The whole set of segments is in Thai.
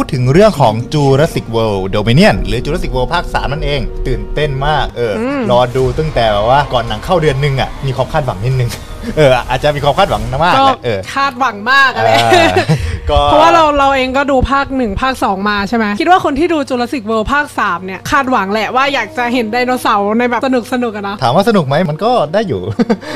พูดถึงเรื่องของ Jurassic World Dominion หรือ Jurassic World ภาค 3 นั่นเอง ตื่นเต้นมาก เอออมรอดูตั้งแต่แบบว่าก่อนหนังเข้าเดือนหนึงอะ มีความคาดหวังนิดนึง เออ อาจจะมีความคาดหวังมากก็แหละเออ คาดหวังมากอะไรอ่า ก็เพราะว่าเราเราเองก็ดูภาคหนึ่งภาค 2 มาใช่ไหมคิดว่าคนที่ดู Jurassic World ภาค 3 เนี่ย คาดหวังแหละว่าอยากจะเห็นไดโนเสาร์ในแบบสนุกสนุกๆอะเนาะถามว่าสนุกไหมมันก็ได้อยู่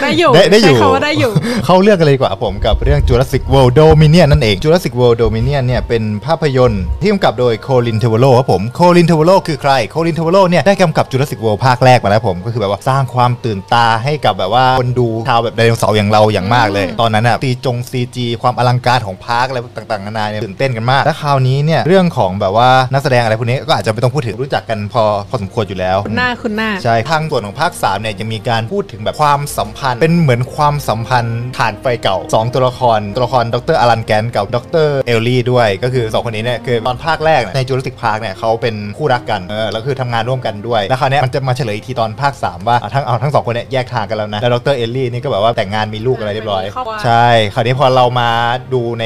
ได้อยู่ ได้ได้อยู่ใช้คำว่าได้อยู่ เข้าเรื่องกันเลยดีกว่าผมกับเรื่อง Jurassic World Dominion นั่นเอง Jurassic World Dominion เนี่ยเป็นภาพยนตร์ที่กำกับโดยโคลินเทวโลครับผมโคลินเทวโลคือใครโคลินเทวโลเนี่ยได้กำกับ Jurassic World ภาคแรกมาแล้วผมก็คือแบบว่าสร้างความตื่นตาให้กับแบบว่าคนดูชาวแบบไดโนเสาร์อย่างเราอย่างมากเลย ตอนนั้นอะตีจง CG ความอลังการของ park อะไรต่างๆนานาเนี่ยตื่นเต้นกันมาก และคราวนี้เนี่ยเรื่องของแบบว่านักแสดงอะไรพวกนี้ก็อาจจะไม่ต้องพูดถึงรู้จักกันพอพอสมควรอยู่แล้วคุณหน้าคุณหน้าใช่ทางส่วนของภาค3เนี่ยยังมีการพูดถึงแบบความสัมพันธ์ เป็นเหมือนความสัมพันธ์ถ่านไฟเก่า 2 ตัวละครตัวละครดร Alan Grant กับดร Ellie ด้วย ก็คือ 2 คนนี้เนี่ยคือตอนภาคแรกเนี่ยใน Jurassic Park เนี่ยเขาเป็นคู่รักกันเออแล้วคือทำงานร่วมกันด้วยแล้วคราวเนี้ยมันจะมาเฉลยอีกทีตอนภาค 3 ว่าอะทั้งเอาทั้งสองคนเนี่ยแยกทางกันแล้วนะแล้วดร Ellie นี่ก็แบบว่าแต่งงานมีลูกอะไรเรียบร้อยมีครอบครัวใช่คราวนี้พอเรามาดูใน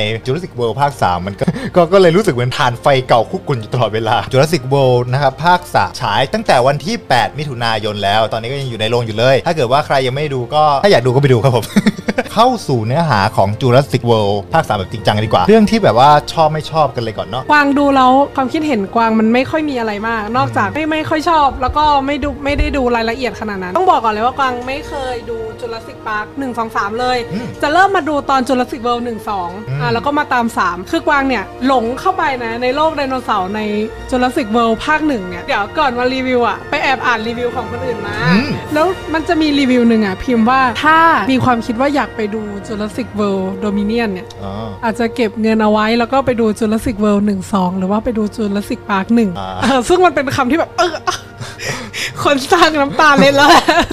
Jurassic World ภาค 3 มันก็ก็ ก็เลยรู้สึกเหมือนทานไฟเก่าคุกกุ่นอยู่ตลอดเวลา Jurassic World นะครับภาค3ฉายตั้งแต่วันที่ 8 มิถุนายนแล้ว ตอนนี้ก็ยังอยู่ในโรงอยู่เลย ถ้าเกิดว่าใครยังไม่ดูก็ ถ้าอยากดูก็ไปดูครับผม เข้าสู่เนื้อหาของ Jurassic World ภาค 3 แบบจริงจังกันดีกว่า เรื่องที่แบบว่าชอบไม่ชอบกันเลยก่อนเนาะ กวางดูแล้วความคิดเห็นกวางมันไม่ค่อยมีอะไรมาก นอกจากไม่ไม่ค่อยชอบ แล้วก็ไม่ดูไม่ได้ดูรายละเอียดขนาดนั้น ต้องบอกก่อนเลยว่ากวางไม่เคยดู Jurassic Park 1 2 3เลยอืมจะเริ่มมาดูตอน Jurassic World 1 2อ่าแล้วก็มาตาม3 คือกวางเนี่ยหลงเข้าไปนะในโลกไดโนเสาร์ใน Jurassic World ภาคหนึ่งเนี่ย เดี๋ยวก่อนมารีวิวอะไปแอบอ่านรีวิวของคนอื่นมา อืม แล้วมันจะมีรีวิวหนึ่งอะพิมพ์ว่าถ้ามีความคิดว่าอยากไปดู Jurassic World Dominion เนี่ย อ๋อ อาจจะเก็บเงินเอาไว้แล้วก็ไปดู Jurassic World 1 2หรือว่าไปดู Jurassic Park 1อ่า เออซึ่งมันเป็นคำที่แบบเออ คนสร้างน้ำตาเลยแล้ว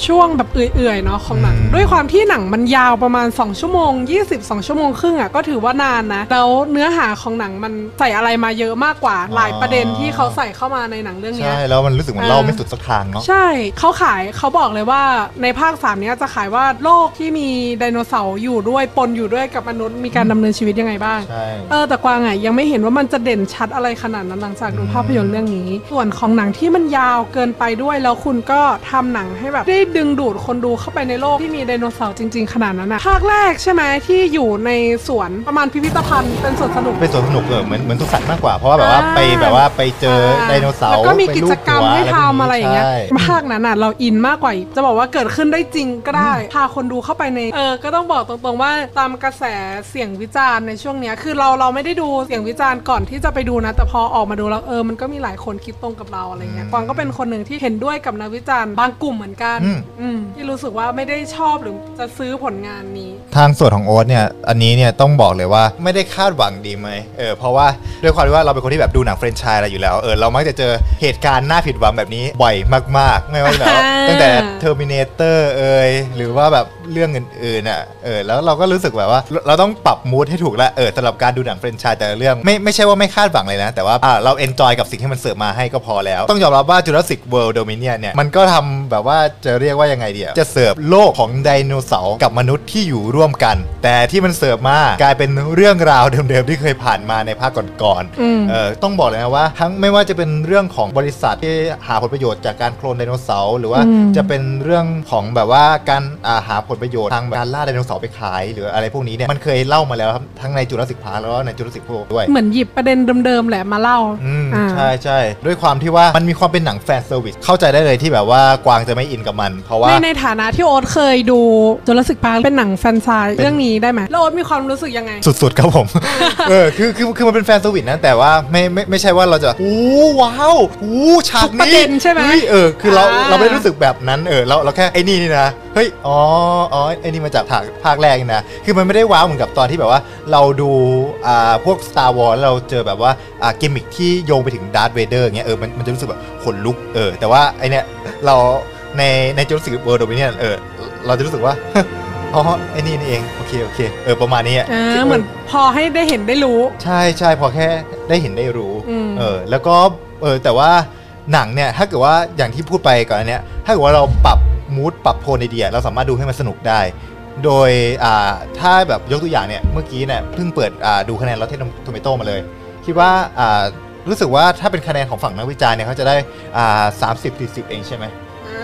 ช่วงแบบเอื่อยๆเนาะของหนัง ด้วยความที่หนังมันยาวประมาณ 2 ชั่วโมง 22 ชั่วโมงครึ่งอะก็ถือว่านานนะ แล้วเนื้อหาของหนังมันใส่อะไรมาเยอะมากกว่า หลายประเด็นที่เขาใส่เข้ามาในหนังเรื่องเนี้ยใช่ แล้วมันรู้สึกเหมือนเออเล่าไม่สุดสักทางเนาะ ใช่เขาขายเขาบอกเลยว่าในภาค 3 เนี้ยจะขายว่าโลกที่มีไดโนเสาร์อยู่ด้วยปนอยู่ด้วยกับมนุษย์มีการดำเนินชีวิตยังไงบ้าง ใช่ เออแต่กวางอะยังไม่เห็นว่ามันจะเด่นชัดอะไรขนาดนั้นหลังจากดูภาพยนตร์เรื่องนี้ ส่วนของหนังที่มันยาวเกินไปด้วย แล้วคุณก็ทำหนังให้แบบได้ดึงดูดคนดูเข้าไปในโลกที่มีไดโนเสาร์จริง ๆ ขนาดนั้นอะภาคแรกใช่ไหมที่อยู่ในสวนประมาณพิพิธภัณฑ์เป็นสวนสนุกเป็นสวนสนุกเออเหมือนเหมือนสุขสันต์มากกว่าเพราะว่าแบบว่าอ่าไปแบบว่าไปเจอไดโนเสาร์แล้วก็มีไปกิลูจกรรมหัวให้ทำอะไรอย่างเงี้ยใช่ภาคนั้นอะเราอินมากกว่าอีกจะบอกว่าเกิดขึ้นได้จริงก็ได้พาคนดูเข้าไปในเออก็ต้องบอกตรงๆว่าตามกระแสเสียงวิจารณ์ในช่วงเนี้ยคือเราเราไม่ได้ดูเสียงวิจารณ์ก่อนที่จะไปดูนะ แต่พอออกมาดูแล้วเออมันก็มีหลายคนคิดตรงกับเราอะไรเงี้ยกวางก็เป็นคนหนึ่งที่เห็นด้วยกับนักวิจารณ์บางกลุ่มเหมือนกันอืม อืมที่รู้สึกว่าไม่ได้ชอบหรือจะซื้อผลงานนี้ ทางส่วนของโอ๊ตเนี่ยอันนี้เนี่ยต้องบอกเลยว่าไม่ได้คาดหวังดีไหมเออเพราะว่าด้วยความที่ว่าเราเป็นคนที่แบบดูหนังเฟรนไชส์อะไรอยู่แล้วเออเรามักจะเจอเหตุการณ์น่าผิดหวังแบบนี้บ่อยมากๆ ไม่ว่าจะแบบว่าอ่า ตั้งแต่ Terminator เอยหรือว่าแบบเรื่องอื่นๆอะเออแล้วเราก็รู้สึกแบบว่า เราต้องปรับ mood ให้ถูกแล้วเออสำหรับการดูหนังเฟรนไชส์แต่ละเรื่องไม่ไม่ใช่ว่าไม่คาดหวังเลยนะ แต่ว่าอ่าเรา enjoy กับสิ่งที่มันเสิร์ฟมาให้ก็พอแล้ว ต้องยอมรับว่า Jurassic World Dominion เนี่ยมันก็ทำแบบว่าจะเรียกว่ายังไงดีอะจะเสิร์ฟโลกของไดโนเสาร์กับมนุษย์ที่อยู่ร่วมกัน แต่ที่มันเสิร์ฟมากลายเป็นเรื่องราวเดิมๆที่เคยผ่านมาในภาคก่อนอืมๆเออต้องบอกเลยนะว่า ทั้งไม่ว่าจะเป็นเรื่องของบริษัทที่หาผลประโยชน์จากการโคลนไดโนเสาร์หรือว่าอืมจะเป็นเรื่องของแบบว่าการอ่าหาผลประโยชน์ทางการล่าไดโนเสาร์ไปขาย หรืออะไรพวกนี้เนี่ยมันเคยเล่ามาแล้วครับทั้งในจุลศิกพาร์แล้วก็ในจุลศิกโพด้วยเหมือนหยิบประเด็นเดิมๆแหละมาเล่าอืมอ่าใช่ใช่ด้วยความที่ว่ามันมีความเป็นหนัง fan service เข้าใจได้เลยที่แบบว่ากวางจะไม่อินกับมัน เพราะว่าในในฐานะที่โอ๊ตเคยดูจ u ร a สิกพาร์เป็นหนัง fan service เรื่องนี้ได้ไหมแล้วโอ๊ตมีความรู้สึกยังไง สุดๆครับผมเออคือคือคือมันเป็น fan service นะแต่ว่าไม่ไม่ไม่ใช่ว่าเราจะโอ้ว้าวโอ้ฉากทุกประนี้เด็นใช่ไหมฮ้ยเออคือเราอ่าเราไม่ได้รู้สึกแบบนั้นเออเราเราแค่ไอ้นี่นี่นะ เฮ้ย อ๋อ อ๋อไอ้นี่มาจากภาคภาคแรกนี่นะ คือมันไม่ได้ว้าวเหมือนกับตอนที่แบบว่า เราดูอ่าพวก Star Wars แล้วเราเจอแบบว่าอ่ากิมมิคที่โยงไปถึง Darth Vader เงี้ย เออ มันมันจะรู้สึกแบบขนลุก เออ แต่ว่าไอเนี้ยเราในใน Jurassic World Dominion เออ เราจะรู้สึกว่าอ๋อไอ้นี่นี่เอง โอเค โอเค เออ ประมาณนี้อะอ่าเหมือนพอให้ได้เห็นได้รู้ ใช่ใช่พอแค่ได้เห็นได้รู้อืมเออ แล้วก็ เออ แต่ว่าหนังเนี่ย ถ้าเกิดว่าอย่างที่พูดไปก่อนอันเนี้ย ถ้าเกิดว่าเราปรับ mood ปรับโทนี่ย เราสามารถดูให้มันสนุกได้ โดยอ่าถ้าแบบยกตัวอย่างเนี่ย เมื่อกี้เนี่ยเพิ่งเปิดอ่าดูคะแนน Rotten Tomato มาเลย คิดว่าอ่ารู้สึกว่าถ้าเป็นคะแนนของฝั่งนักวิจารณ์เนี่ยเขาจะได้อ่าสามสิบสี่สิบเองใช่ไหม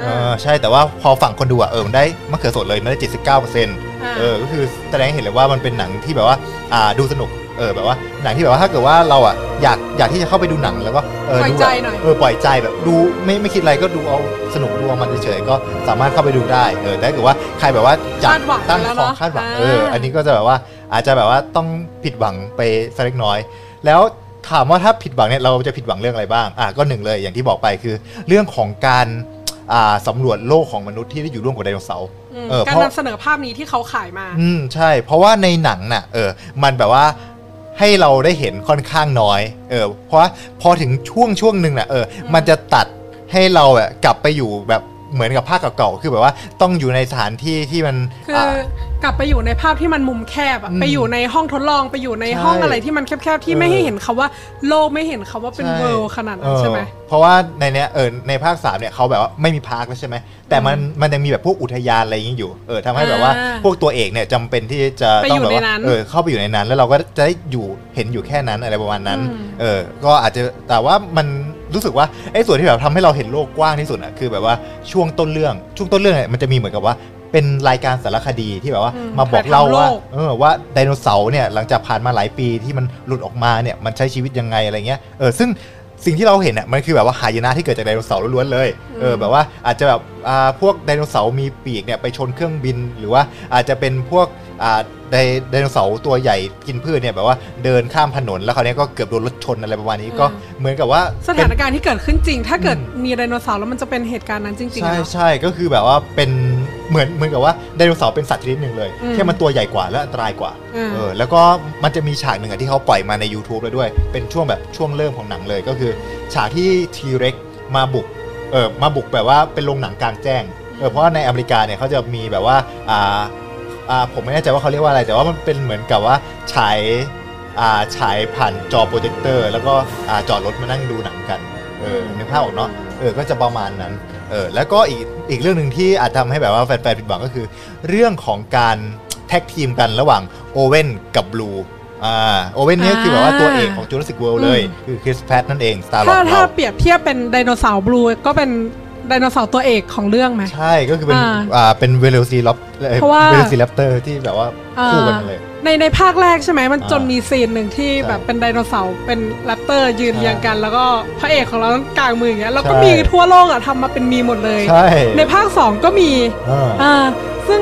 เออใช่แต่ว่าพอฝั่งคนดูอะเออมันได้มะเขือสดเลยมันได้เจ็ดสิบเก้าเปอร์เซ็นต์าเออก็คือแสดงให้เห็นเลยว่ามันเป็นหนังที่แบบว่าอ่าดูสนุก เออแบบว่าหนังที่แบบว่าถ้าเกิดว่าเราอะอยากอยากที่จะเข้าไปดูหนังแล้วก็เออปล่อยดูใจแบบหน่อย เออปล่อยใจแบบดูไม่ไม่คิดอะไรก็ดูเอาสนุกดูเอามันเฉยๆก็สามารถเข้าไปดูได้เออแต่ถ้าเกิดว่าใครแบบว่าอยากคาดหวังตั้งแล้วคอเนาะคาดหวังอ่าเอออันนี้ก็จะแบบว่าอาจจะแบบว่าต้องผิดหวังไปสักเล็กน้อย แล้วถามว่าถ้าผิดหวังเนี่ยเราจะผิดหวังเรื่องอะไรบ้างอะก็หนึ่งเลยอย่างที่บอกไปคือ เรื่องของการอ่าสำรวจโลกของมนุษย์ที่ได้อยู่ร่วมกับไดโนเสาร์อืมเออการเพราะ นำเสนอภาพนี้ที่เขาขายมา อืมใช่ เพราะว่าในหนังน่ะเออมันแบบว่า ให้เราได้เห็นค่อนข้างน้อย เออ เพราะว่าพอถึงช่วงช่วงหนึ่งน่ะเออ มันจะตัดให้เราแบบกลับไปอยู่แบบเหมือนกับภาคเก่าๆ คือแบบว่าต้องอยู่ในสถานที่ที่มันคือออ่า กลับไปอยู่ในภาพที่มันมุมแคบอะอืมไปอยู่ในห้องทดลองไปอยู่ในใช่ห้องอะไรที่มันแคบๆที่เออไม่ให้เห็นคำว่าโลกไม่เห็นคำว่าเป็นใช่ world ขนาดนั้นใช่ไหม เออเพราะว่าในเนี้ยเออในภาคสามเนี่ยเขาแบบว่าไม่มี park แล้วใช่ไหมแต่มันมันยังมีแบบพวกอุทยานอะไรอย่างงี้อยู่เออทำให้แบบว่าอ่าพวกตัวเอกเนี่ยจำเป็นที่จะไปต้อองยู่แบบว่าในนั้นเออเข้าไปอยู่ในนั้น แล้วเราก็จะได้อยู่เห็นอยู่แค่นั้นอะไรประมาณนั้นอืม เออก็อาจจะแต่ว่ามันรู้สึกว่าไอ้ส่วนที่แบบทำให้เราเห็นโลกกว้างที่สุดอะคือแบบว่าช่วงต้นเรื่องช่วงต้นเรื่องเนี่ยมันจะมีเหมือนกับว่า เป็นรายการสารคดีที่แบบว่าอืมมาบอกเล่าว่าถ่ายทำโลกเออว่าไดโนเสาร์เนี่ยหลังจากผ่านมาหลายปีที่มันหลุดออกมาเนี่ยมันใช้ชีวิตยังไงอะไรเงี้ยเออซึ่งสิ่งที่เราเห็นอะมันคือแบบว่าหายนะที่เกิดจากไดโนเสาร์ล้วนๆเลย เออแบบว่าอาจจะแบบอ่าพวกไดโนเสาร์มีปีกเนี่ยไปชนเครื่องบิน หรือว่าอาจจะเป็นพวกอ่าไดไดโนเสาร์ตัวใหญ่กินพืชเนี่ยแบบว่าเดินข้ามถนนแล้วคราวเนี้ยก็เกือบโดนรถชนอะไรประมาณนี้ก็เหมือนกับว่าสเป็ถานการณ์ที่เกิดขึ้นจริง ถ้าเกิดอืมมีไดโนเสาร์แล้วมันจะเป็นเหตุการณ์นั้นจริงๆใช่อะเนาะใช่ก็คือแบบว่าเป็น เหมือนเหมือนกับว่าไดโนเสาร์เป็นสัตว์ชนิดหนึ่งเลยอืมแค่มันตัวใหญ่กว่าและอันตรายกว่าอืมเออแล้วก็มันจะมีฉากหนึ่งอะที่เขาปล่อยมาใน YouTube แล้วด้วย เป็นช่วงแบบช่วงเริ่มของหนังเลยก็คือ ฉากที่ทีเร็กมาบุกเออมาบุกแบบว่าเป็นโรงหนังกลางแจ้งเออเพราะว่าในอเมริกาเนี่ยเขาจะมีแบบว่าอ่าอ่าผมไม่แน่ใจว่าเขาเรียกว่าอะไร แต่ว่ามันเป็นเหมือนกับว่าฉายอ่าฉายผ่านจอโปรเจคเตอร์ แล้วก็อ่าจอดรถมานั่งดูหนังกันเออนึกภาพออกเนาะเออก็จะประมาณนั้น เออแล้วก็อีกอีกเรื่องหนึ่งที่อาจทำให้แบบว่าแฟนๆผิดหวังก็คือ เรื่องของการ tag team กันระหว่าง Owen กับ Blue อ่า Owen นี่ก็คือแบบว่าตัวเอกของ Jurassic World เลย คือ Chris Pratt นั่นเอง Star-Lord ถ้าถ้าเราเปรียบเทียบเป็นไดโนเสาร์ Blue ก็เป็นไดโนเสาร์ตัวเอกของเรื่องไหมใช่ก็คือเป็นอ่าอ่าเป็นเวล c ซีล็อปเพราะว่าเวล c ซีแรปเตอร์ที่แบบว่าคู่กันเลย ในในภาคแรกใช่ไหมมันจนอ่ามีมี scene หนึ่งที่ใช่แบบเป็นไดโนเสาร์เป็น raptor ยืนใช่เรียงกัน แล้วก็พระเอกของเรากางมืออย่างเงี้ยแล้วก็ใช่มีทั่วโลกอะทำมาเป็นมีหมดเลยใช่ในภาค 2 ก็มีอ่าอ่าซึ่ง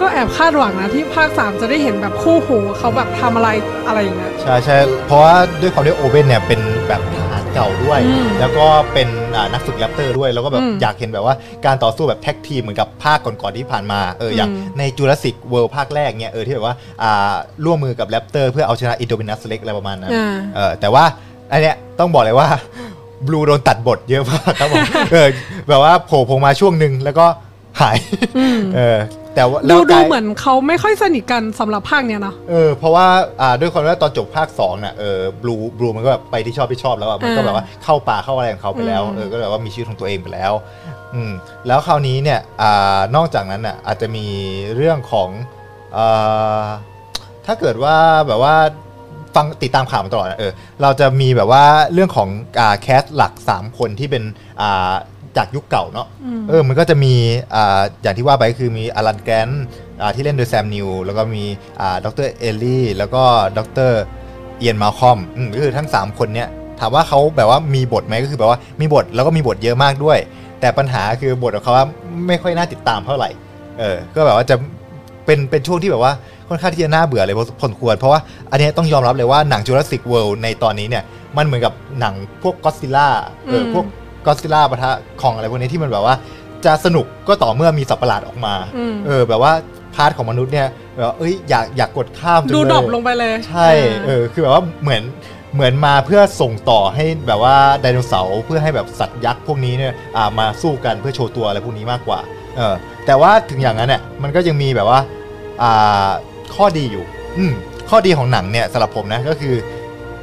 ก็แอบคาดหวังนะที่ภาค 3 จะได้เห็นแบบคู่หูเขาแบบทำอะไรอะไรอย่างเงี้ยใช่ใช่เพราะว่าด้วยความที่ Owen เนี่ยเป็นแบบทหาร เก่าด้วยอืมแล้วก็เป็นอ่านักฝึก raptor ด้วย แล้วก็แบบอืมอยากเห็นแบบว่าการต่อสู้แบบ tag team เหมือนกับภาคก่อนๆที่ผ่านมาเอออย่างอืมใน Jurassic World ภาคแรกเนี่ยเออที่แบบว่าอ่าร่วมมือกับ raptor เพื่อเอาชนะ Indominus Rex อะไรประมาณนั้นอ่าเออแต่ว่าอันเนี้ยต้องบอกเลยว่า Blue โดนตัดบทเยอะมากครับผมเออแบบว่าโผล่โผล่มาช่วงหนึ่งแล้วก็หายอืมเออ แต่ว่าดูแล้วกดูลายเหมือนเขาไม่ค่อยสนิทกันสำหรับภาคเนี้ยเนาะเออเพราะว่าอ่าด้วยความว่าตอนจบภาค2น่ะเออบลูบลูมันก็แบบไปที่ชอบที่ชอบแล้วอะมันก็อ่าแบบว่าเข้าป่าเข้าอะไรของเขาไปแล้วอืมเออก็แบบว่ามีชีวิตของตัวเองไปแล้วอืมแล้วคราวนี้เนี่ยอ่านอกจากนั้นอะอาจจะมีเรื่องของอ่าถ้าเกิดว่าแบบว่าฟังติดตามข่าวมาตลอดอะเออเราจะมีแบบว่าเรื่องของอ่าแคสหลัก 3 คนที่เป็นอ่า จากยุคเก่าเนาะอืมเออมันก็จะมีอ่าอย่างที่ว่าไปก็คือมี Alan Grant อ่าที่เล่นโดย Sam Neill แล้วก็มีอ่าดร Ellie แล้วก็ดร Ian Malcolm อืมก็คือทั้ง 3 คนเนี้ยถามว่าเขาแบบว่ามีบทไหมก็คือแบบว่ามีบทแล้วก็มีบทเยอะมากด้วย แต่ปัญหาคือบทของเขาว่าไม่ค่อยน่าติดตามเท่าไหร่เออก็แบบว่าจะเป็นเป็นช่วงที่แบบว่าค่อนข้างที่จะน่าเบื่อเลยพอพอสมควร เพราะว่าอันเนี้ยต้องยอมรับเลยว่าหนัง Jurassic World ในตอนนี้เนี่ย มันเหมือนกับหนังพวกก็ซิล่าเอออืมพวก ก็ซิล่าปะทะคองอะไรพวกนี้ที่มันแบบว่า จะสนุกก็ต่อเมื่อมีสัตว์ประหลาดออกมาอืมเออ แบบว่า part ของมนุษย์เนี่ยแบบว่าเอ้ยอยากอยากกดข้ามจังดูเลย drop ลงไปเลย ใช่เออคือแบบว่าเหมือนเหมือนมาเพื่อส่งต่อให้แบบว่าไดโนเสาร์เพื่อให้แบบสัตว์ยักษ์พวกนี้เนี่ยอ่ามาสู้กันเพื่อโชว์ตัวอะไรพวกนี้มากกว่าเออแต่ว่าถึงอย่างนั้นเนี่ยมันก็ยังมีแบบว่าอ่าข้อดีอยู่ อืมข้อดีของหนังเนี่ยสำหรับผมนะก็คือ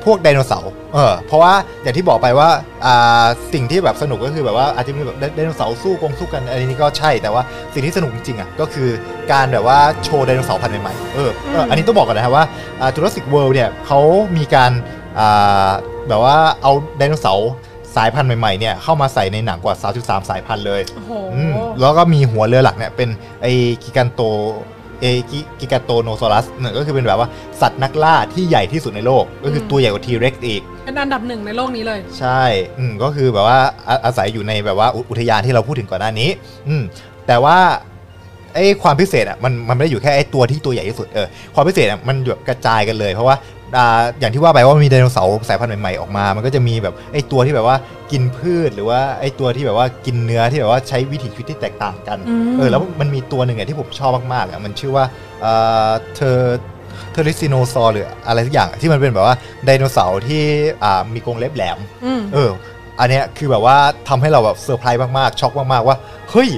พวกไดโนเสาร์เออเพราะว่าอย่างที่บอกไปว่าอ่าสิ่งที่แบบสนุกก็คือแบบว่าอาจจะมีแบบไดไดโนเสาร์สู้กงสู้กันอะไรนี้ก็ใช่แต่ว่าสิ่งที่สนุกจริงๆอะก็คือการแบบว่าโชว์ไดโนเสาร์พันธุ์ใหม่ๆเออเอออันนี้ต้องบอกก่อนนะครับว่าอ่า Jurassic World เนี่ยเขามีการอ่าแบบว่าเอาไดโนเสาร์สายพันธุ์ใหม่ๆเนี่ยเข้ามาใส่ในหนังกว่า 33 สายพันธุ์เลยโอ้โหอืมแล้วก็มีหัวเรือหลักเนี่ยเป็นไอ้ Giganto เอ Gi Giganotosaurus เนี่ยก็คือเป็นแบบว่าสัตว์นักล่าที่ใหญ่ที่สุดในโลก ก็คือตัวใหญ่กว่า T-Rex อีก เป็นอันดับหนึ่งในโลกนี้เลย ใช่อืมก็คือแบบว่าอาอาศัยอยู่ในแบบว่าอุอุทยานที่เราพูดถึงก่อนหน้านี้ อืมแต่ว่าไอ้ความพิเศษอะมันมันไม่ได้อยู่แค่ไอ้ตัวที่ตัวใหญ่ที่สุดเออความพิเศษอะมันแบบกระจายกันเลยเพราะว่า อ่าอย่างที่ว่าไปว่ามีไดโนเสาร์สายพันธุ์ใหม่ๆออกมา มันก็จะมีแบบไอ้ตัวที่แบบว่ากินพืชหรือว่าไอ้ตัวที่แบบว่ากินเนื้อที่แบบว่าใช้วิถีชีวิตที่แตกต่างกันอืมเออแล้วมันมีตัวหนึ่งอะที่ผมชอบมากๆอะมันชื่อว่าอ่า The Therizinosaur หรืออะไรสักอย่างที่มันเป็นแบบว่าไดโนเสาร์ที่อ่ามีกรงเล็บแหลมอืมเออ อันเนี้ยคือแบบว่าทำให้เราแบบเซอร์ไพรส์มากๆช็อกมากๆว่าเฮ้ย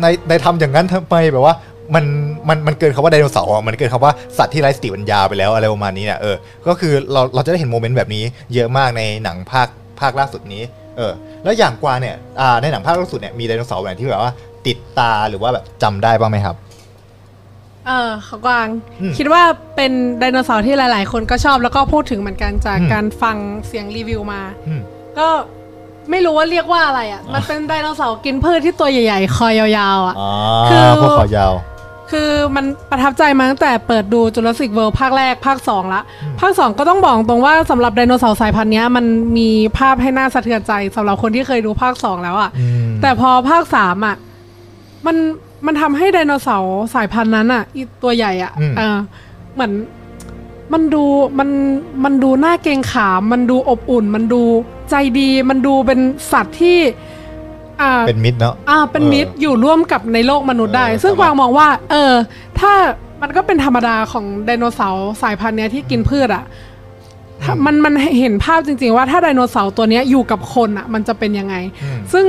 ในในทำอย่างนั้นทำไมแบบว่า มันมันมันเกินคำว่าไดโนเสาร์อะมันเกินคำว่าสัตว์ที่ไร้สติปัญญาไปแล้วอะไรประมาณนี้เนี่ยเออก็คือเราเราจะได้เห็น moment แบบนี้เยอะมากในหนังภาคภาคล่าสุดนี้เออแล้วอย่างกวางเนี่ยอ่าในหนังภาคล่าสุดเนี่ยมีไดโนเสาร์แบบที่แบบว่า ติดตาหรือว่าแบบจำได้บ้างไหมครับ เออเขากวาง อืมคิดว่าเป็นไดโนเสาร์ที่หลาย ๆ คนก็ชอบแล้วก็พูดถึงเหมือนกันจากอืม การฟังเสียงรีวิวมา อืม ก็ไม่รู้ว่าเรียกว่าอะไรอะ มันเป็นไดโนเสาร์กินพืชที่ตัวใหญ่ ๆ คอยาวๆอะอ๋อคือ พวกคอยาว คือมันประทับใจมาตั้งแต่เปิดดูจุลศิกเวิลด์ภาคแรกภาค 2 ละอืมภาค 2 ก็ต้องบอกตรงว่าสำหรับไดโนเสาร์สายพันธุ์เนี้ยมันมีภาพให้น่าสะเทือนใจสำหรับคนที่เคยดูภาค 2 แล้วอะอืมแต่พอภาค 3 อะ มันมันทำให้ไดโนเสาร์สายพันธุ์นั้นอะอีตัวใหญ่อะอืมเออเหมือนมันดูมันมันดูน่าเกรงขาม มันดูอบอุ่น มันดูใจดี มันดูเป็นสัตว์ที่ อ่า เป็นมิดเนาะ อ่าเป็นเออมิตรอยู่ร่วมกับในโลกมนุษย์ได้ เออซึ่งครับกวางมองว่า เออ ถ้ามันก็เป็นธรรมดาของไดโนเสาร์สายพันธุ์เนี้ยที่กินพืชอะถ้ามันมันเห็นภาพจริง ๆ ว่าถ้าไดโนเสาร์ตัวเนี้ยอยู่กับคนอะมันจะเป็นยังไง อืม ซึ่ง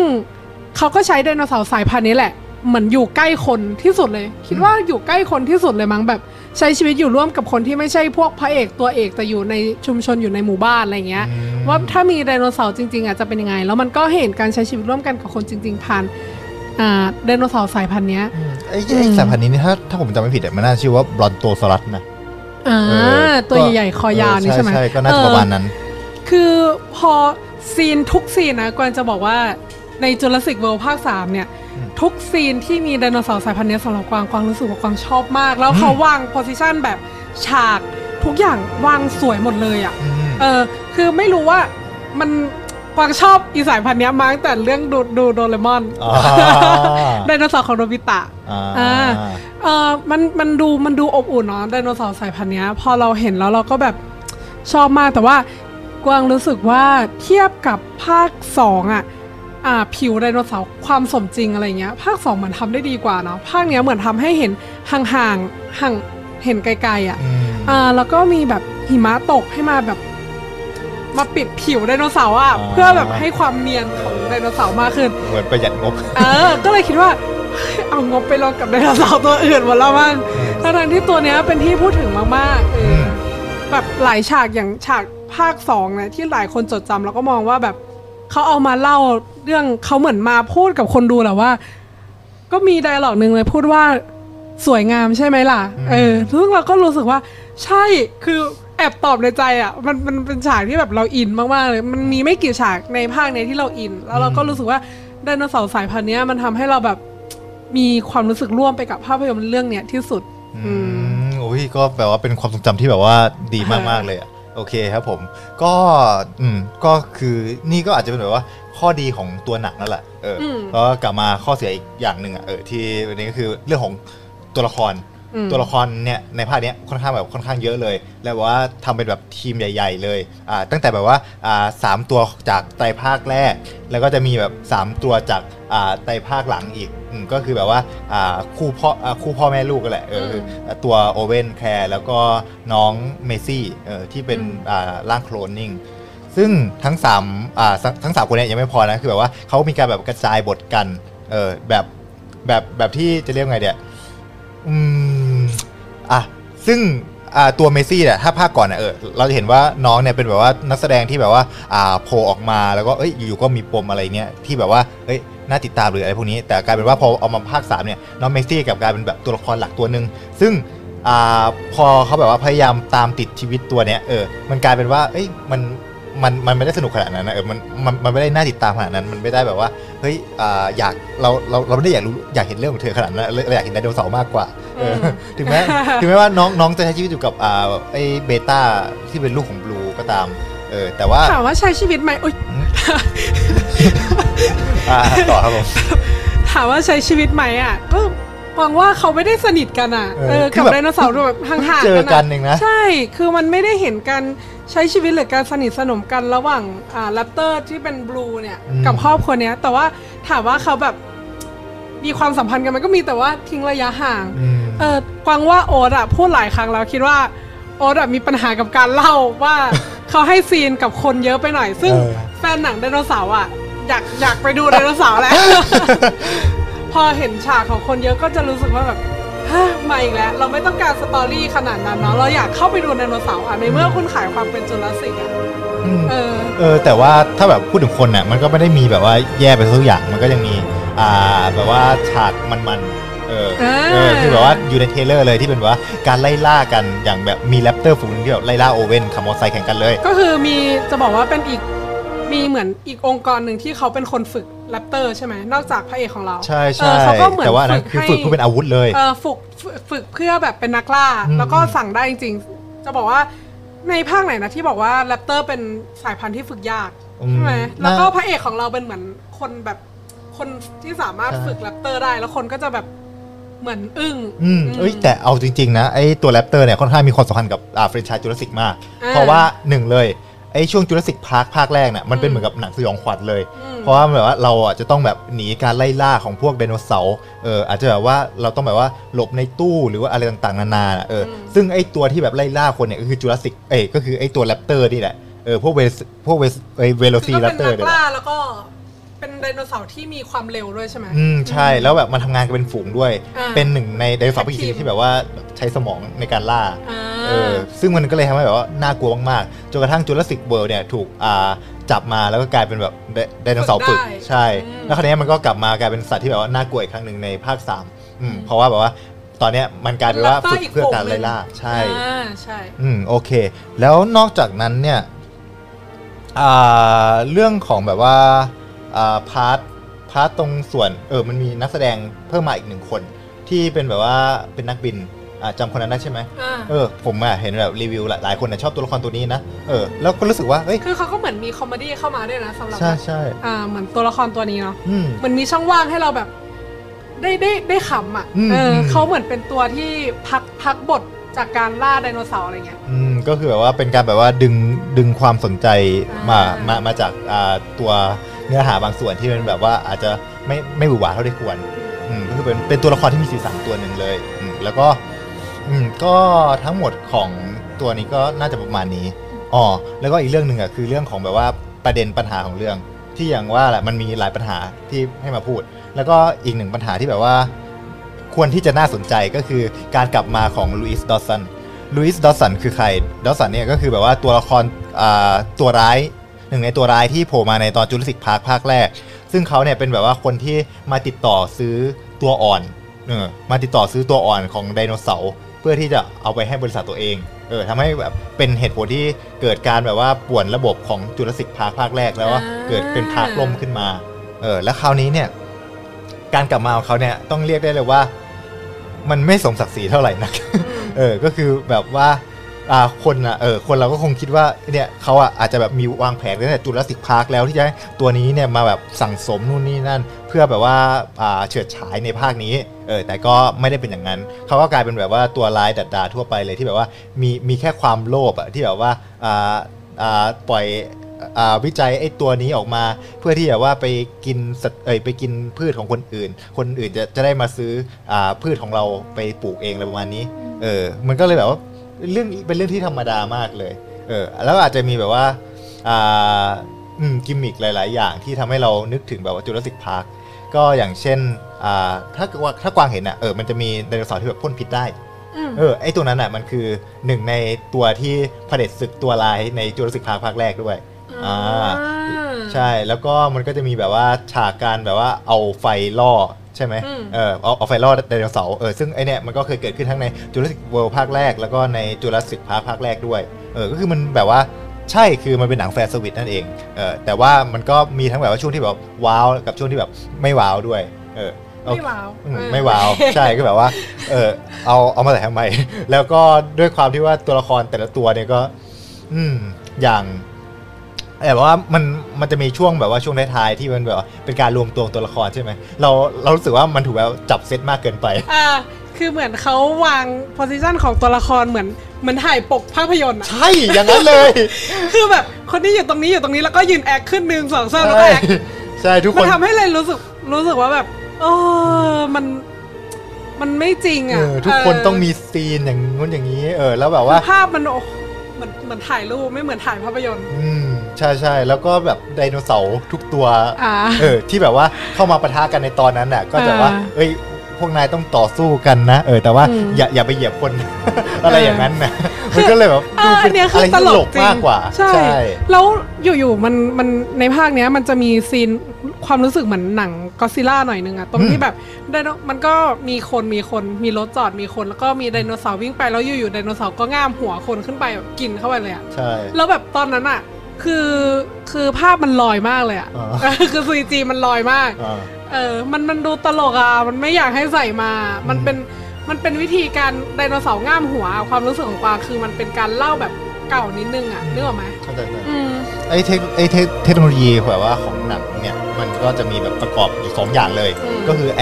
เขาก็ใช้ไดโนเสาร์สายพันธุ์นี้แหละ เหมือนอยู่ใกล้คนที่สุดเลย คิดว่าอยู่ใกล้คนที่สุดเลยมั้งแบบ ใช้ชีวิตอยู่ร่วมกับคนที่ไม่ใช่พวกพระเอกตัวเอกแต่อยู่ในชุมชนอยู่ในหมู่บ้านอะไรเงี้ยอืมว่าถ้ามีไดโนเสาร์จริงๆอะจะเป็นยังไง แล้วมันก็เห็นการใช้ชีวิตร่วมกันกับคนจริง ๆผ่านอ่าไดโนเสาร์สายพันธุ์เนี้ยไอ้ไอ้สายพันธุ์นี้นี่ถ้าถ้าผมจำไม่ผิดอะมันน่าชื่อว่าบรอนโตซอรัสนะอ่าเออตัวใหญ่ๆคอยาวนี่ใช่ไหมใช่ก็น่าจะประมาณนั้นเออคือพอ scene ทุก scene นะกวางจะบอกว่าในจูราสสิกเวิลด์ภาค3เนี่ยอืม ทุก scene ที่มีไดโนเสาร์สายพันธุ์เนี้ยสำหรับกวางกวางรู้สึกว่ากวางชอบมาก แล้วอืมเขาวาง position แบบฉากทุกอย่างวางสวยหมดเลยอะอืมเออคือไม่รู้ว่ามันกวางชอบอีสายพันธุ์เนี้ยมาตั้งแต่เรื่องดูดูโดเรมอนอ๋อไดโนเสาร์ของโนบิตะอ่าอ่าเออมันมันดูมันดูอบอุ่นเนาะไดโนเสาร์สายพันธุ์เนี้ยพอเราเห็นแล้วเราก็แบบชอบมากแต่ว่ากวางรู้สึกว่าเทียบกับภาคสองอะ อ่าผิวไดโนเสาร์ความสมจริงอะไรเงี้ย ภาคสองเหมือนทำได้ดีกว่าเนาะภาคเนี้ยเหมือนทำให้เห็นห่างๆห่างเห็นไกลๆอะอืมอ่าแล้วก็มีแบบหิมะตกให้มาแบบ มาปิดผิวไดโนเสาร์อะเพื่อแบบให้ความเนียนของไดโนเสาร์มากขึ้นเหมือนประหยัดงบเออ ก็เลยคิดว่าเฮ้ยเอางบไปลงกับไดโนเสาร์ตัวอื่นหมดแล้วมั้งทั้งๆที่ตัวเนี้ยเป็นที่พูดถึงมากๆเอออมแบบหลายฉากอย่างฉากภาคสองเนี่ยที่หลายคนจดจำแล้วก็มองว่าแบบเขาเอามาเล่า เรื่องเขาเหมือนมาพูดกับคนดูแหละว่า ก็มีไดอะล็อกหนึ่งเลยพูดว่าสวยงามใช่ไหมล่ะ เออซึ่งเราก็รู้สึกว่า ใช่ คือแอบตอบในใจอะ มันมันเป็นฉากที่แบบเราอินมากๆเลย มันมีไม่กี่ฉากในภาคเนี้ยที่เราอิน แล้วเราก็รู้สึกว่าไดโนเสาร์สายพันธุ์เนี้ยมันทำให้เราแบบมีความรู้สึกร่วมไปกับภาพยนตร์เรื่องเนี้ยที่สุด อืมโอ้ยก็แปลว่าเป็นความทรงจำที่แบบว่าดีมากๆเลยอะโอเคครับผม ก็อืมก็คือนี่ก็อาจจะเป็นแบบว่า ข้อดีของตัวหนังนั่นแหละเอออมแล้วก็กลับมาข้อเสียอีกอย่างหนึ่งอะเออที่วันนี้ก็คือเรื่องของตัวละครอืมตัวละครเนี่ยในภาคเนี้ยค่อนข้างแบบค่อนข้างเยอะเลย แล้วแบบว่าทำเป็นแบบทีมใหญ่ ๆ เลยอ่าตั้งแต่แบบว่าอ่าสามตัวจากไตรภาคแรก แล้วก็จะมีแบบสามตัวจากอ่าไตรภาคหลังอีกอืมก็คือแบบว่าอ่าคู่พ่ออ่าคู่พ่อแม่ลูกกันแหละเออคือตัวโอเวนแคร์แล้วก็น้องเมซี่เออที่เป็นอ่าร่างโคลนนิ่ง ซึ่งทั้งสามอ่าทั้งสามคนเนี้ยังไม่พอนะคือแบบว่าเขามีการแบบกระจายบทกันเออแบบแบบแบบที่จะเรียกไงเดียอืมอะซึ่งอ่าตัวเมซี่เนี่ยถ้าภาคก่อนเนี่ยเออเราจะเห็นว่าน้องเนี่ยเป็นแบบว่านักแสดงที่แบบว่าอ่าโผล่ออกมาแล้วก็เอ้ยอยู่ๆก็มีปมอะไรเนี้ยที่แบบว่าเอ้ยน่าติดตามหรืออะไรพวกนี้ แต่กลายเป็นว่าพอเอามาภาคสามเนี่ยน้องเมซี่กับกลายเป็นแบบตัวละครหลักตัวหนึ่งซึ่งอ่าพอเขาแบบว่าพยายามตามติดชีวิตตัวเนี้ยเออมันกลายเป็นว่าเอ้ยมัน มันมันไม่ได้สนุกขนาดนั้นนะเออมันมันมันไม่ได้น่าติดตามขนาดนั้น มันไม่ได้แบบว่าเฮ้ยอ่าอยากเราเราเราไม่ได้อยากรู้อยากเห็นเรื่องของเธอขนาดนั้นเราเราอยากเห็นไดโนเสาร์มากกว่าเอออืมถึงแม้ถึงแม้ว่าน้องน้องจะใช้ชีวิตอยู่กับอ่าไอ้เบต้าที่เป็นลูกของบลูก็ตามเออแต่ว่าถามว่าใช้ชีวิตไหมอุ๊ยอ่าต่อครับผมถามว่าใช้ชีวิตไหมอะก็หวังว่าเขาไม่ได้สนิทกันอะเออเออคือกับแบบไดโนเสาร์ดูแบบห่างๆเจอกันกันอะเองนะใช่คือมันไม่ได้เห็นการ ใช้ชีวิตหรือการสนิทสนมกันระหว่างอ่าแรปเตอร์ที่เป็นบลูเนี่ยอืม กับครอบครัวเนี้ย แต่ว่าถามว่าเขาแบบมีความสัมพันธ์กันมันก็มีแต่ว่าทิ้งระยะห่าง อืม เออกวางว่าโอ๊ตอะพูดหลายครั้งแล้วคิดว่าโอ๊ตอะมีปัญหากับการเล่าว่า เขาให้ scene กับคนเยอะไปหน่อย ซึ่งเออ แฟนหนังไดโนเสาร์อะอยากอยากไปดูไดโนเสาร์แล้ว พอเห็นฉากของคนเยอะก็จะรู้สึกว่าแบบ ฮะมาอีกแล้ว เราไม่ต้องการ story ขนาดนั้นเนาะเราอยากเข้าไปดูไดโนเสาร์อะในเมื่อคุณขายความเป็นจูราสสิกอะอืมเออเออ แต่ว่าถ้าแบบพูดถึงคนน่ะมันก็ไม่ได้มีแบบว่าแย่ไปทุกอย่างมันก็ยังมี อ่าแบบว่าฉากมันๆเอออ่าเออคือแบบว่าอยู่ใน trailer เลยที่เป็นแบบว่าการไล่ล่ากันอย่างแบบมีแรปเตอร์ฝูงหนึงที่แบบไล่ล่าโอเว่นขับมอเตอร์ไซค์แข่งกันเลย ก็คือมีจะบอกว่าเป็นอีก มีเหมือนอีกองค์กรหนึ่งที่เขาเป็นคนฝึกแรปเตอร์ใช่ไหมนอกจากพระเอกของเราใช่เอใช่อเขาก็เหมือนแต่ว่าอันนั้นคือฝึกให้เพื่อเป็นอาวุธเลยเออฝึกฝึกฝึกเพื่อแบบเป็นนักล่าอืมแล้วก็สั่งได้จริงๆ จะบอกว่าในภาคไหนนะที่บอกว่าแรปเตอร์เป็นสายพันธุ์ที่ฝึกยากอืมใช่ไหมน่าแล้วก็พระเอกของเราเป็นเหมือนคนแบบคนที่สามารถใช่ฝึกแรปเตอร์ได้ แล้วคนก็จะแบบเหมือนอึ้งอืมเอ้ยแต่เอาจริง ๆ นะไอ้ตัวแรปเตอร์เนี่ยค่อนข้างมีความสัมพันธ์กับอ่าแฟรนไชส์จูราสสิกมากอ่าเพราะว่าหนึ่งเลยไอ้ช่วงจูราสสิกพาร์คภาคแรกเนี่ยมันเป็นอืมเหมือนกับหนังสยองขวัญเลยอืมเพราะว่าแบบว่าเราอะจะต้องแบบหนีการไล่ล่าของพวกไดโนเสาร์เอออาจจะแบบว่าเราต้องแบบว่าหลบในตู้หรือว่าอะไรต่างๆนานาน่ะเอออมซึ่งไอ้ตัวที่แบบไล่ล่าคนเนี่ยก็คือจูราสสิกเอ้ยก็คือไอ้ตัวแรปเตอร์นี่แหละเออพวกเวสพวกเวสเวโลซีแรปเตอร์เนี่ยแหละล่าแล้วก็เป็นไดโนเสาร์ที่มีความเร็วด้วยใช่ไหมอืมใช่แล้วแบบมันทำงานกันเป็นฝูงด้วยอ่าเป็นหนึ่งในไดโนเสาร์เป็นปีกทีมที่แบบว่าใช้สมองในการล่าอ่า เออซึ่งมันก็เลยทำให้แบบว่าน่ากลัวมากๆจนกระทั่งจูราสสิกเวิลด์เนี่ยถูกอ่าจับมาแล้วก็กลายเป็นแบบไดไดโนเสาร์ฝึกได้ใช่ อืม แล้วคราวนี้มันก็กลับมากลายเป็นสัตว์ที่แบบว่าน่ากลัวอีกครั้งหนึ่งในภาค3อืมเพราะว่าแบบว่าตอนเนี้ยมันกลายเป็นว่าฝึกเพื่อการไล่ล่าใช่ อ่าใช่ อืมโอเค แล้วนอกจากนั้นเนี่ยอ่าเรื่องของแบบว่าอ่า part part ตรงส่วนเออมันมีนักแสดงเพิ่มมาอีกหนึ่งคน ที่เป็นแบบว่าเป็นนักบินอ่า จำคนนั้นได้ใช่ไหมอ่าเออผมอะเห็นแบบรีวิวหลายหลายคนอะชอบตัวละครตัวนี้นะเออแล้วก็รู้สึกว่าเฮ้ยคือเขาก็เหมือนมี comedy เข้ามาด้วยนะสำหรับใช่ใช่อ่าเหมือนตัวละครตัวนี้เนาะอืมเหมือนมีช่องว่างให้เราแบบ ได้ได้ได้ขำอะอืมเอออมเขาเหมือนเป็นตัวที่พักพักบทจากการล่าไดโนเสาร์อะไรเงี้ย อืม ก็คือแบบว่าเป็นการแบบว่าดึงดึงความสนใจมาอ่ามา มาจากอ่าตัวเนื้อหาบางส่วนที่เป็นแบบว่าอาจจะไม่ไม่หวือหวาเท่าที่ควร อืม ก็คือเป็นเป็นตัวละครที่มีสีสันตัวหนึ่งเลย อืม แล้วก็ อืมก็ทั้งหมดของตัวนี้ก็น่าจะประมาณนี้อ๋อแล้วก็อีกเรื่องหนึ่งอะคือเรื่องของแบบว่าประเด็นปัญหาของเรื่อง ที่อย่างว่าแหละมันมีหลายปัญหาที่ให้มาพูด แล้วก็อีกหนึ่งปัญหาที่แบบว่า ควรที่จะน่าสนใจก็คือการกลับมาของลุยส์ดอสซันลุยส์ดอสซันคือใครดอสซันเนี่ยก็คือแบบว่าตัวละครอ่าตัวร้ายหนึ่งในตัวร้ายที่โผล่มาในตอนจูราสสิกพาร์คภาคแรก ซึ่งเขาเนี่ยเป็นแบบว่าคนที่มาติดต่อซื้อตัวอ่อนเออมาติดต่อซื้อตัวอ่อนของไดโนเสาร์ เพื่อที่จะเอาไปให้บริษัทตัวเองเออทำให้แบบเป็นเหตุผลที่เกิดการแบบว่าป่วนระบบของจูราสสิกพาร์คภาคแรกแล้วว่าอ่าเกิดเป็น park ล่มขึ้นมาเออแล้วคราวนี้เนี่ยการกลับมาของเขาเนี่ยต้องเรียกได้เลยว่า มันไม่สมศักดิ์ศรีเท่าไหร่นักเออก็คือแบบว่า อ่าคนอะเออคนเราก็คงคิดว่าเนี่ยเขาอะอาจจะแบบมีวางแผนตั้งแต่จุลศิกพาร์คแล้วที่จะให้ตัวนี้เนี่ยมาแบบสั่งสมนู่นนี่นั่น เพื่อแบบว่าอ่าเฉิดฉายในภาคนี้เออแต่ก็ไม่ได้เป็นอย่างนั้น เขาก็กลายเป็นแบบว่าตัวร้ายดัดดาทั่วไปเลยที่แบบว่ามีมีแค่ความโลภอะที่แบบว่าอ่าอ่าปล่อยอ่าวิจัยไอ้ตัวนี้ออกมา เพื่อที่แบบว่าไปกินสัตว์เอยไปกินพืชของคนอื่น คนอื่นจะจะได้มาซื้ออ่าพืชของเราไปปลูกเองอะไรประมาณนี้ เออ มันก็เลยแบบว่า เรื่องเป็นเรื่องที่ธรรมดามากเลย เออ แล้วอาจจะมีแบบว่าอ่าอืมกิมมิกหลาย ๆ อย่างที่ทำให้เรานึกถึงแบบว่าจูราสสิกพาร์คก็อย่างเช่นอ่าถ้าว่าถ้ากวางเห็นอะเออมันจะมีไดโนเสาร์ที่แบบพ่นพิษได้มเออไอตัวนั้นอะมันคือหนึ่งในตัวที่เผด็จศึกตัวร้ายในจูราสสิกพาร์คภาคแรกด้วยอ่าใช่แล้วก็มันก็จะมีแบบว่าฉากการแบบว่าเอาไฟล่อ ใช่ไหมอืมเออเอาเอาไฟล่อไดโนเสาร์เออซึ่งไอเนี่ยมันก็เคยเกิดขึ้นทั้งในจูราสสิกเวิลด์ภาคแรก แล้วก็ในจูราสสิกพาร์คภาคแรกด้วยเออก็คือมันแบบว่าใช่คือมันเป็นหนังแฟร์สวิตนั่นเองเออแต่ว่ามันก็มีทั้งแบบว่าช่วงที่แบบว้าวกับช่วงที่แบบไม่ว้าวด้วยเออโอเคไม่ว้าวอืมเออไม่ว้าวใช่ก็แบบว่า เออเอาเอามาใส่ทำไม แล้วก็ด้วยความที่ว่าตัวละครแต่ละตัวเนี่ยก็ อืมอย่าง แบบว่ามันมันจะมีช่วงแบบว่าช่วงท้ายๆที่มันแบบว่าเป็นการรวมตัวของตัวละครใช่ไหมเราเรารู้สึกว่ามันถูกแบบจับเซตมากเกินไปอ่าคือเหมือนเขาวาง position ของตัวละครเหมือนเหมือนถ่ายปกภาพยนตร์อะใช่อย่างนั้นเลย คือแบบคนนี้อยู่ตรงนี้อยู่ตรงนี้แล้วก็ยืน act ขึ้นหนึ่งสองสามแล้วก็ใช่ act ใช่ทุกคนมันทำให้เลยรู้สึกรู้สึกว่าแบบเออมันมันไม่จริงเออะอทุกคนต้องมีซีนอย่างงู้นอย่างนี้ เออ แล้วแบบว่าคือภาพมันโอ้เหมือนเหมือนถ่ายรูปไม่เหมือนถ่ายภาพยนตร์ อืม ใช่ใช่แล้วก็แบบไดโนเสาร์ทุกตัวอ่า เออที่แบบว่าเข้ามาปะทะกันในตอนนั้นน่ะ ก็จะว่า อ่าเอ้ย พวกนายต้องต่อสู้กันนะ เออ แต่ว่าอืมอย่าอย่าไปเหยียบคน อะไรเอออย่างนั้นนะมันก็เลยแบบเอดูอเป็อันนเนี้ยคือะอไรตที่ลตลกกจริงมากกว่า ใช่ แล้วอยู่ๆมันมันในภาคเนี้ยมันจะมีซีนความรู้สึกเหมือนหนังก็ซิล่าหน่อยนึงอะตรงอืที่มแบบไดโนมันก็มีคนมีคนมีรถจอดมีคน แล้วก็มีไดโนเสาร์วิ่งไปแล้วอยู่ๆไดโนเสาร์ก็ง่ามหัวคนขึ้นไปแบบกินเข้าไปเลยอะใช่ แล้วแบบตอนนั้นอะ คือคือภาพมันลอยมากเลยอะอ๋อเออคือซีจีมันลอยมาก อ่า เออ มันมันดูตลกอะ มันไม่อยากให้ใส่มา มันอืมเป็น มันเป็นวิธีการไดโนเสาร์ง่ามหัว ความรู้สึกของกวางคือมันเป็นการเล่าแบบเก่านิดนึงอะนึกออกไหมเข้าใจเข้าใจอืม ไอ้เทคไอ้เทคเทคโนโลยีแบบว่าของหนังเนี่ย มันก็จะมีแบบประกอบอยู่สองอย่างเลย อืม ก็คือแอ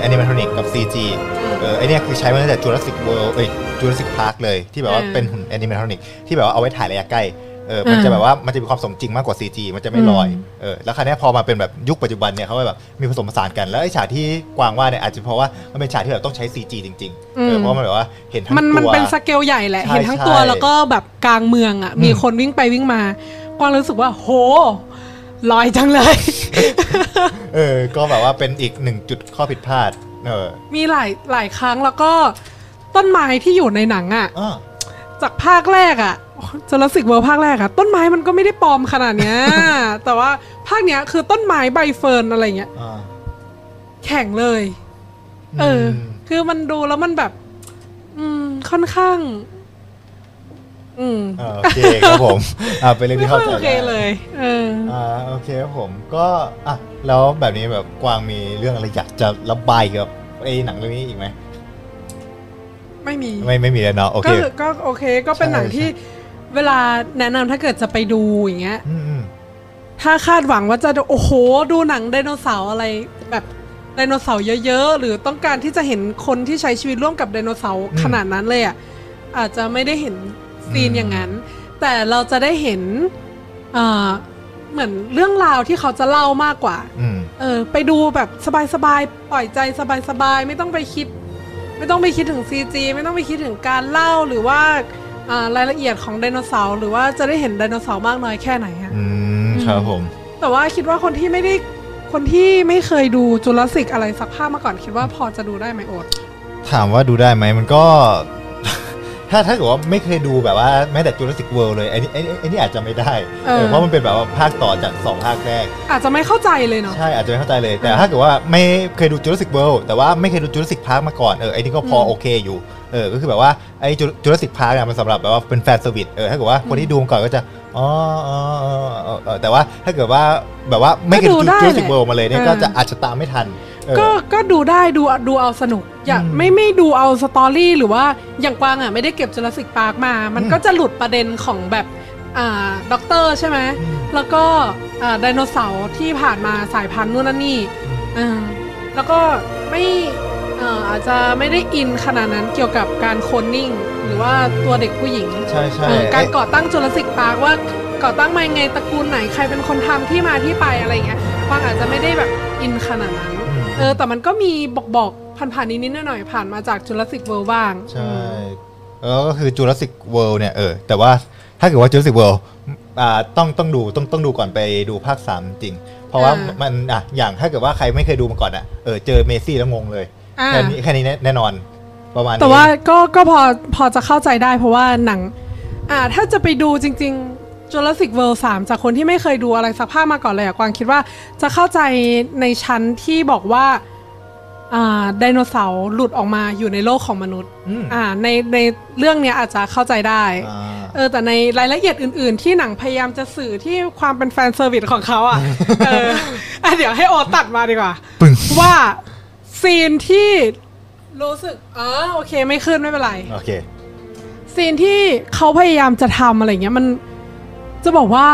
animatronic กับ CG อืม เออไอเนี่ยคือใช้มาตั้งแต่ Jurassic World เอ้ย Jurassic Park เลย ที่แบบว่าเออ เป็นหุ่น animatronic ที่แบบว่าเอาไว้ถ่ายระยะใกล้ เออมันอ่าจะแบบว่ามันจะมีความสมจริงมากกว่า CG มันจะไม่ลอยอืมเออแล้วคราวเนี้ยพอมาเป็นแบบยุคปัจจุบันเนี่ยเขาก็แบบมีผสมผสานกันแล้วไอ้ฉากที่กวางว่าเนี่ยอาจจะเพราะว่ามันเป็นฉากที่แบบต้องใช้ CG จริงๆเออเพราะมันแบบว่าเห็นทั้งมันตัวมันเป็นสเกลใหญ่แหละใช่เห็นทั้งตัวใช่แล้วก็แบบกลางเมืองอะอืมมีคนวิ่งไปวิ่งมากวางรู้สึกว่าโหลอยจังเลย เออ ก็แบบว่าเป็นอีกหนึ่งจุดข้อผิดพลาด เออ มีหลายหลายครั้งแล้วก็ต้นไม้ที่อยู่ในหนังอะอ้อจากภาคแรกอะ Jurassic World ภาคแรกอะต้นไม้มันก็ไม่ได้ปลอมขนาดเนี้ย แต่ว่าภาคเนี้ยคือต้นไม้ใบเฟิร์นอะไรเงี้ยอ่าแข็งเลย เอออมคือมันดูแล้วมันแบบ อืม ค่อนข้าง อืมอ่าโอเคครับผม อ่าเป็นเรื่องไม่ที่ค่อเข้ายใจโอเคได้ เลย เออ อ่าโอเคครับผมก็อะแล้วแบบนี้แบบกวางมีเรื่องอะไรอยากจะระบายกับไอ้หนังเรื่องนี้อีกไหมไม่มี ไม่ไม่มีแล้วเนาะโอก็เคคือก็โอเคก็เป็นใช่หนังที่ใช่ เวลาแนะนำถ้าเกิดจะไปดูอย่างเงี้ย อืมอืมถ้าคาดหวังว่าจะดูโอ้โห ดูหนังไดโนเสาร์อะไรแบบไดโนเสาร์เยอะๆ หรือต้องการที่จะเห็นคนที่ใช้ชีวิตร่วมกับไดโนเสาร์ขนาดนั้นเลยอะอาจจะไม่ได้เห็นซีนอย่างนั้น แต่เราจะได้เห็นเอ่อเหมือนเรื่องราวที่เขาจะเล่ามากกว่า อืม เออไปดูแบบสบายๆ ปล่อยใจสบายๆ ไม่ต้องไปคิด ไม่ต้องไปคิดถึง CG ไม่ต้องไปคิดถึงการเล่าหรือว่าอ่า รายละเอียดของไดโนเสาร์หรือว่าจะได้เห็นไดโนเสาร์มากน้อยแค่ไหนอะอืมครับผม แต่ว่าคิดว่าคนที่ไม่ได้คนที่ไม่เคยดูจุลศิกอะไรสักภาคมาก่อนคิดว่าพอจะดูได้ไหมโอ๊ตถามว่าดูได้ไหมมันก็ ถ้าถ้าเกิดว่าไม่เคยดูแบบว่าแม้แต่ Jurassic World เลยไอ้นี่ไอ้นี่ไอ้นี่อาจจะไม่ได้เออเพราะมันเป็นแบบว่าภาคต่อจากสองภาคแรก อาจจะไม่เข้าใจเลยเนาะใช่อาจจะไม่เข้าใจเลยแต่ถ้าเกิดว่าไม่เคยดู Jurassic World แต่ว่าไม่เคยดู Jurassic Park มาก่อนเออไอ้นี่ก็พออืมโอเคอยู่ เออก็คือแบบว่าไอ้ Jurassic Park เนี่ยมันสำหรับแบบว่าเป็น fan service เออถ้าเกิดว่าคนที่ดูมาก่อนก็จะอ๋ออ๋ออ๋ออ๋อเออแต่ว่าถ้าเกิดว่าแบบว่าไม่เคยดูก็ดูได้ Jurassic แหละ World มาเลยเนี่ยเออก็จะอาจจะตามไม่ทันเออก็ก็ดูได้ดูดูเอาสนุก อย่าอืมไม่ไม่ดูเอา story หรือว่าอย่างกวางอะไม่ได้เก็บ Jurassic Park มา มันอืมก็จะหลุดประเด็นของแบบอ่าด็อกเตอร์ใช่ไหมอืมแล้วก็อ่าไดโนเสาร์ที่ผ่านมาสายพันธุ์นู่นนั่นนี่อ่าแล้วก็ไม่เอ่ออาจจะไม่ได้อินขนาดนั้นเกี่ยวกับการโคลนนิ่ง หรือว่าตัวเด็กผู้หญิงใช่ใช่เออการไอ้ก่อตั้งจุลศิกปาร์กว่าก่อตั้งมายังไงตระกูลไหนใครเป็นคนทำที่มาที่ไปอะไรเงี้ยกวางอาจจะไม่ได้แบบอินขนาดนั้นอืมเออแต่มันก็มีบอกบอกผ่านผ่านๆนิดๆหน่อยๆผ่านมาจากจุลศิกเวิลด์บ้างใช่แล้วก็คือ Jurassic World เนี่ยเออแต่ว่าถ้าเกิดว่า Jurassic World อ่าต้องต้องดูต้องต้องดูก่อนไปดูภาค3จริง เพราะว่ามันอะอย่างถ้าเกิดว่าใครไม่เคยดูมาก่อนอะเออเจอเมซี่แล้วงงเลย อ่า แค่นี้แค่นี้แน่แน่นอน ประมาณนี้แต่ว่าก็ก็พอพอจะเข้าใจได้เพราะว่าหนัง อ่าถ้าจะไปดูจริง ๆ Jurassic World 3 จากคนที่ไม่เคยดูอะไรสักภาคมาก่อนเลยอะกวางคิดว่าจะเข้าใจในชั้นที่บอกว่า อ่าไดโนเสาร์หลุดออกมาอยู่ในโลกของมนุษย์ อืมอ่าในในเรื่องเนี้ยอาจจะเข้าใจได้ อ่า เออแต่ในรายละเอียดอื่น ๆ ที่หนังพยายามจะสื่อที่ความเป็น fan service ของเขาอะ เอออะเดี๋ยวให้โอตัดมาดีกว่า ปึ้ง ว่า ซีนที่รู้สึกอ๋อโอเคไม่ขึ้นไม่เป็นไร โอเค ซีนที่เขาพยายามจะทำอะไรเงี้ยมันจะบอกว่า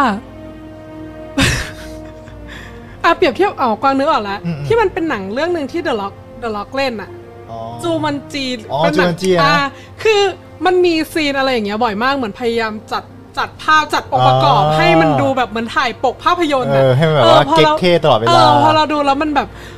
อะเปรียบเทียบอ๋อกวางนึกออกแล้วอืมๆที่มันเป็นหนังเรื่องหนึ่งที่ The Rock The Rock เล่นอะ อ๋อ Jumanji อ๋อเป็นหนัง Jumanji อะนะ อ่าคือมันมีซีนอะไรอย่างเงี้ยบ่อยมากเหมือนพยายามจัดจัดภาพจัดองค์ประกอบ อ๋อให้มันดูแบบเหมือนถ่ายปกภาพยนตร์เออะอให้มันแบบว่า pose เก๊กๆตลอดเวลาเออพอเราดูแล้วมันแบบอืม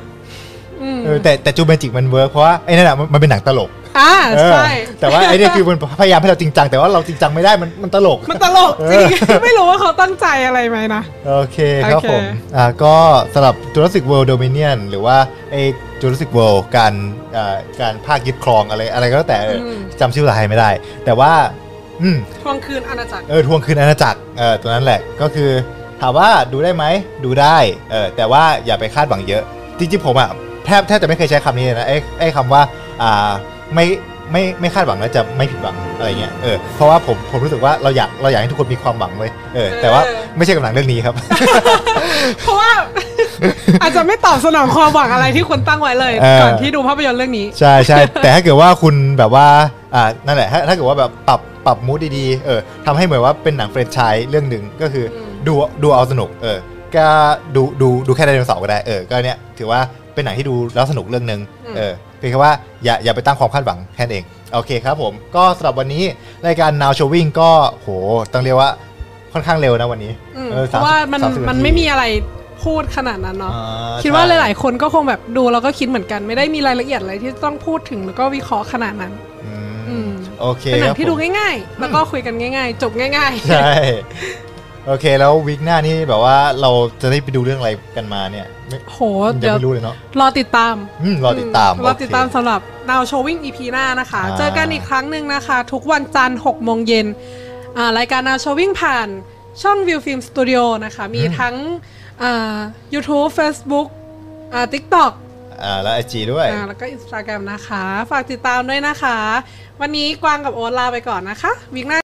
เออ แต่แต่ Jumanji มัน work เพราะว่าไอ้นั่นอะมันมันเป็นหนังตลกอ่าเออใช่แต่ว่าไอ้เนี่ยคือมันพยายามให้เราจริงจังแต่ว่าเราจริงจังไม่ได้มันมันตลก มันตลกจริงไม่รู้ว่าเขาตั้งใจอะไรไหมนะโอเคครับโอเคผมอ่าก็สำหรับ Jurassic World Dominion หรือว่าไอ้ Jurassic World การอ่าการภาคยึดครองอะไรอะไรก็แล้วแต่เอออมจำชื่อภาษาไทยไม่ได้ แต่ว่าอืมทวงคืนอาณาจักรเออทวงคืนอาณาจักรเออตัวนั้นแหละก็คือถามว่าดูได้ไหมดูได้เออแต่ว่าอย่าไปคาดหวังเยอะจริงๆผมอะ แทบแทบจะไม่เคยใช้คำนี้เลยนะไอ้ไอ้คำว่าอ่าไม่ไม่ไม่คาดหวังแล้วจะไม่ผิดหวังอะไรเงี้ยเออเพราะว่าผมผมรู้สึกว่าเราอยากเราอยากให้ทุกคนมีความหวังเลยเออแต่ว่าเออไม่ใช่กับหนังเรื่องนี้ครับ เพราะว่าอาจจะไม่ตอบสนองความหวังอะไรที่คุณตั้งไว้เลยเออก่อนที่ดูภาพยนตร์เรื่องนี้ ใช่ใช่แต่ถ้าเกิดว่าคุณแบบว่าอ่านั่นแหละ ถ้าถ้าเกิดว่าแบบปรับปรับมูดดีๆเออทำให้เหมือนว่าเป็นหนังเฟรนไชส์เรื่องหนึ่งก็คืออมดูดูเอาสนุกเออก็ดูดูดูแค่ไดโนเสาร์ก็ได้เออก็เนี้ยถือว่า เป็นหนังที่ดูแล้วสนุกเรื่องหนึ่งเออเพียงแค่ว่าอย่าอย่าไปตั้งความคาดหวังแค่นั้นเองโอเคครับผม ก็สำหรับวันนี้รายการ Now Showing ก็โหต้องเรียกว่าค่อนข้างเร็วนะวันนี้อืมออเพราะว่ามัน30มันไม่มีอะไรพูดขนาดนั้นเนาะอ่าคิดว่าใช่หลาย ๆ คนก็คงแบบดูแล้วก็คิดเหมือนกัน ไม่ได้มีรายละเอียดอะไรที่ต้องพูดถึงแล้วก็วิเคราะห์ขนาดนั้นอือืมมโอเคเป็นหนัคงรับที่ดูผมง่าย ๆ แล้วก็คุยกันง่าย ๆ จบง่ายใช่ โอเคแล้ววีคหน้านี่แบบว่าเราจะได้ไปดูเรื่องอะไรกันมาเนี่ย ไม่ๆโหยังเดี๋ยวไม่รู้เลยเนาะรอติดตามอืมรอติดตามรอติดตามโอเค สำหรับ Now Showing EP หน้านะคะ อ่า เจอกันอีกครั้งหนึ่งนะคะ ทุกวันจันทร์6โมงเย็นอ่ารายการ Now Showing ผ่านช่อง View Film Studio นะคะ มีทั้งอ่า YouTube Facebook อ่า TikTok อ่าแล้วไอจีด้วย อ่าแล้วก็ Instagram นะคะ ฝากติดตามด้วยนะคะ วันนี้กวางกับโอ๊ตลาไปก่อนนะคะวิกหน้า